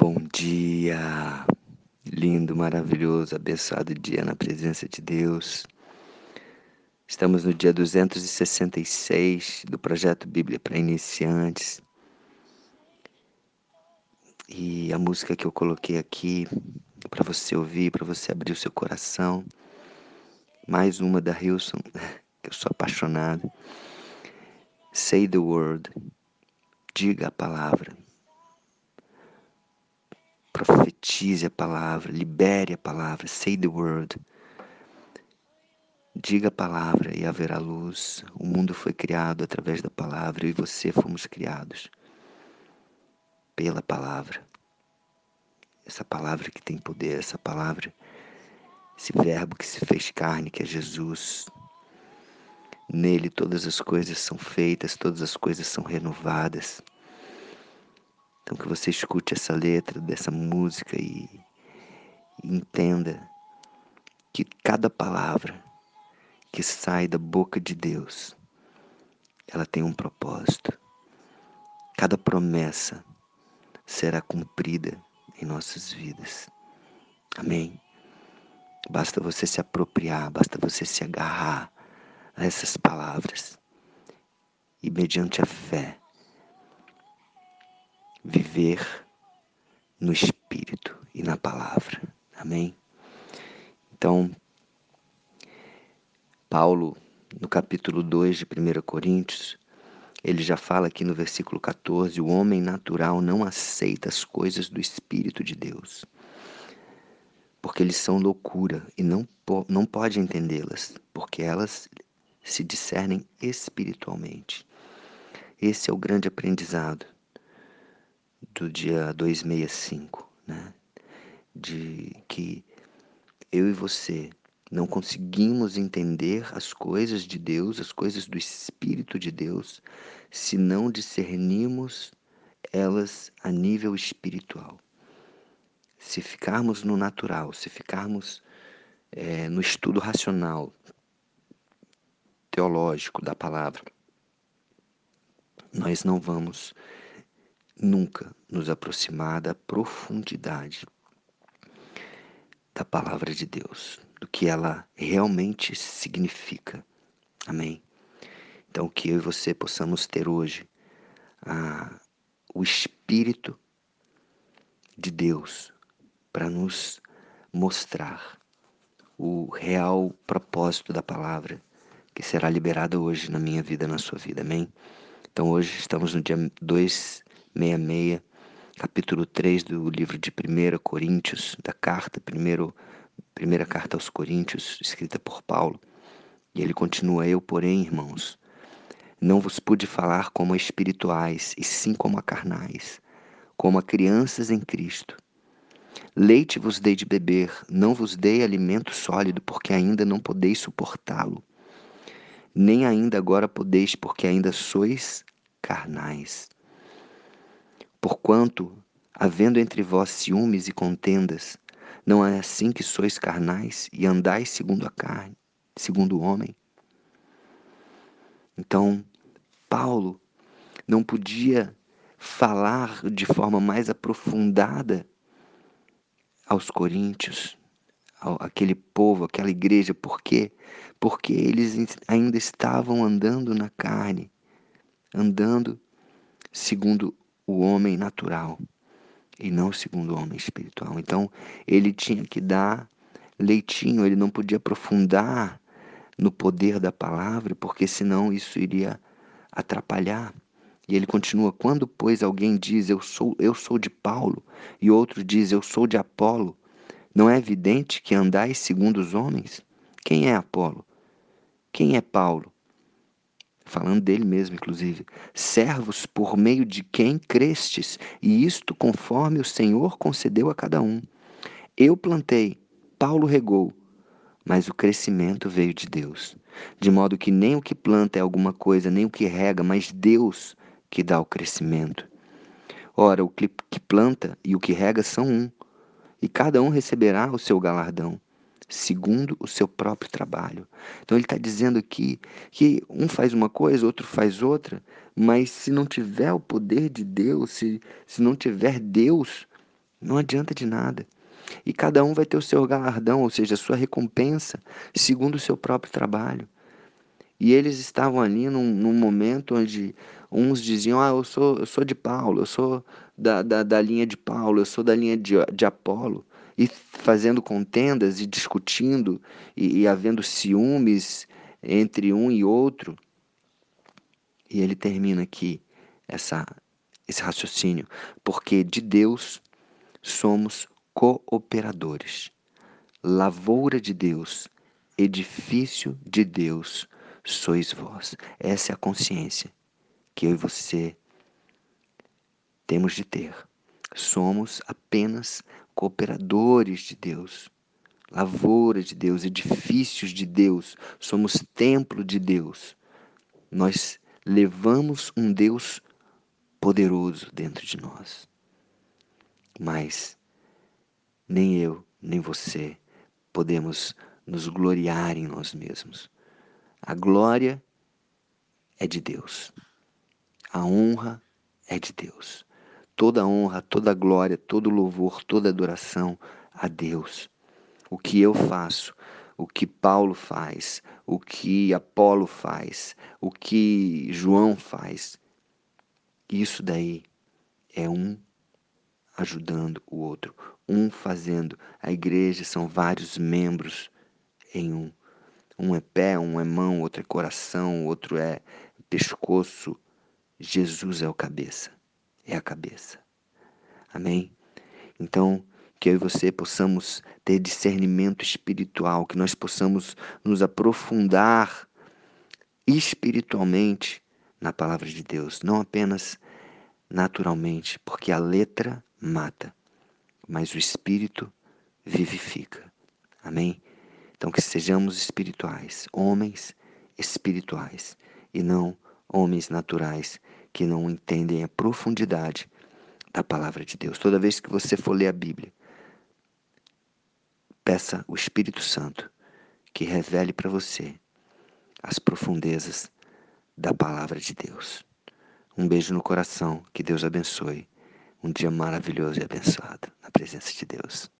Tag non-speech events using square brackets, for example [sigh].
Bom dia, lindo, maravilhoso, abençoado dia na presença de Deus. Estamos no dia 266 do projeto Bíblia para Iniciantes. E a música que eu coloquei aqui para você ouvir, para você abrir o seu coração, mais uma da Hilson, [laughs] que eu sou apaixonado. Say the word, diga a palavra profetize a palavra, libere a palavra, say the word. Diga a palavra e haverá luz. O mundo foi criado através da palavra e você fomos criados pela palavra. Essa palavra que tem poder, essa palavra, esse verbo que se fez carne, que é Jesus. Nele todas as coisas são feitas, todas as coisas são renovadas. Então que você escute essa letra dessa música e, e entenda que cada palavra que sai da boca de Deus, ela tem um propósito. Cada promessa será cumprida em nossas vidas. Amém. Basta você se apropriar, basta você se agarrar a essas palavras e mediante a fé viver no Espírito e na palavra. Amém? Então, Paulo, no capítulo 2 de 1 Coríntios, ele já fala aqui no versículo 14: o homem natural não aceita as coisas do Espírito de Deus, porque eles são loucura e não, não pode entendê-las, porque elas se discernem espiritualmente. Esse é o grande aprendizado do dia 265, né? De que eu e você não conseguimos entender as coisas de Deus, as coisas do Espírito de Deus, se não discernimos elas a nível espiritual. Se ficarmos no natural, se ficarmos é, no estudo racional, teológico da palavra, nós não vamos nunca nos aproximar da profundidade da palavra de Deus, do que ela realmente significa. Amém? Então, que eu e você possamos ter hoje a, o Espírito de Deus para nos mostrar o real propósito da palavra que será liberada hoje na minha vida, na sua vida. Amém? Então, hoje estamos no dia 2 66, capítulo 3 do livro de 1 Coríntios, da carta, primeiro, primeira carta aos Coríntios, escrita por Paulo. E ele continua: Eu, porém, irmãos, não vos pude falar como a espirituais, e sim como a carnais, como a crianças em Cristo. Leite vos dei de beber, não vos dei alimento sólido, porque ainda não podeis suportá-lo. Nem ainda agora podeis, porque ainda sois carnais. Porquanto, havendo entre vós ciúmes e contendas, não é assim que sois carnais e andais segundo a carne, segundo o homem? Então, Paulo não podia falar de forma mais aprofundada aos coríntios, aquele povo, aquela igreja, por quê? Porque eles ainda estavam andando na carne, andando segundo o homem natural e não segundo o homem espiritual. Então, ele tinha que dar leitinho, ele não podia aprofundar no poder da palavra, porque senão isso iria atrapalhar. E ele continua: quando, pois, alguém diz eu sou, eu sou de Paulo, e outro diz eu sou de Apolo, não é evidente que andais segundo os homens? Quem é Apolo? Quem é Paulo? Falando dele mesmo, inclusive, servos por meio de quem crestes, e isto conforme o Senhor concedeu a cada um. Eu plantei, Paulo regou, mas o crescimento veio de Deus. De modo que nem o que planta é alguma coisa, nem o que rega, mas Deus que dá o crescimento. Ora, o que planta e o que rega são um, e cada um receberá o seu galardão segundo o seu próprio trabalho. Então ele está dizendo aqui que um faz uma coisa, outro faz outra, mas se não tiver o poder de Deus, se, se não tiver Deus Não adianta de nada. E cada um vai ter o seu galardão, ou seja, a sua recompensa, segundo o seu próprio trabalho. E eles estavam ali num, num momento onde uns diziam: Ah, eu sou, eu sou de Paulo, eu sou da, da, da linha de Paulo, eu sou da linha de, de Apolo. E fazendo contendas e discutindo e, e havendo ciúmes entre um e outro. E ele termina aqui essa, esse raciocínio, porque de Deus somos cooperadores, lavoura de Deus, edifício de Deus sois vós. Essa é a consciência que eu e você temos de ter. Somos apenas cooperadores de Deus, lavoura de Deus, edifícios de Deus, somos templo de Deus. Nós levamos um Deus poderoso dentro de nós. Mas nem eu, nem você podemos nos gloriar em nós mesmos. A glória é de Deus. A honra é de Deus. Toda honra, toda glória, todo louvor, toda adoração a Deus. O que eu faço, o que Paulo faz, o que Apolo faz, o que João faz, isso daí é um ajudando o outro, um fazendo. A igreja são vários membros em um. Um é pé, um é mão, outro é coração, outro é pescoço. Jesus é o cabeça, é a cabeça. Amém? Então, que eu e você possamos ter discernimento espiritual, que nós possamos nos aprofundar espiritualmente na palavra de Deus, não apenas naturalmente, porque a letra mata, mas o espírito vivifica. Amém? Então, que sejamos espirituais, homens espirituais, e não homens naturais que não entendem a profundidade da palavra de Deus. Toda vez que você for ler a Bíblia, peça o Espírito Santo que revele para você as profundezas da palavra de Deus. Um beijo no coração, que Deus abençoe. Um dia maravilhoso e abençoado na presença de Deus.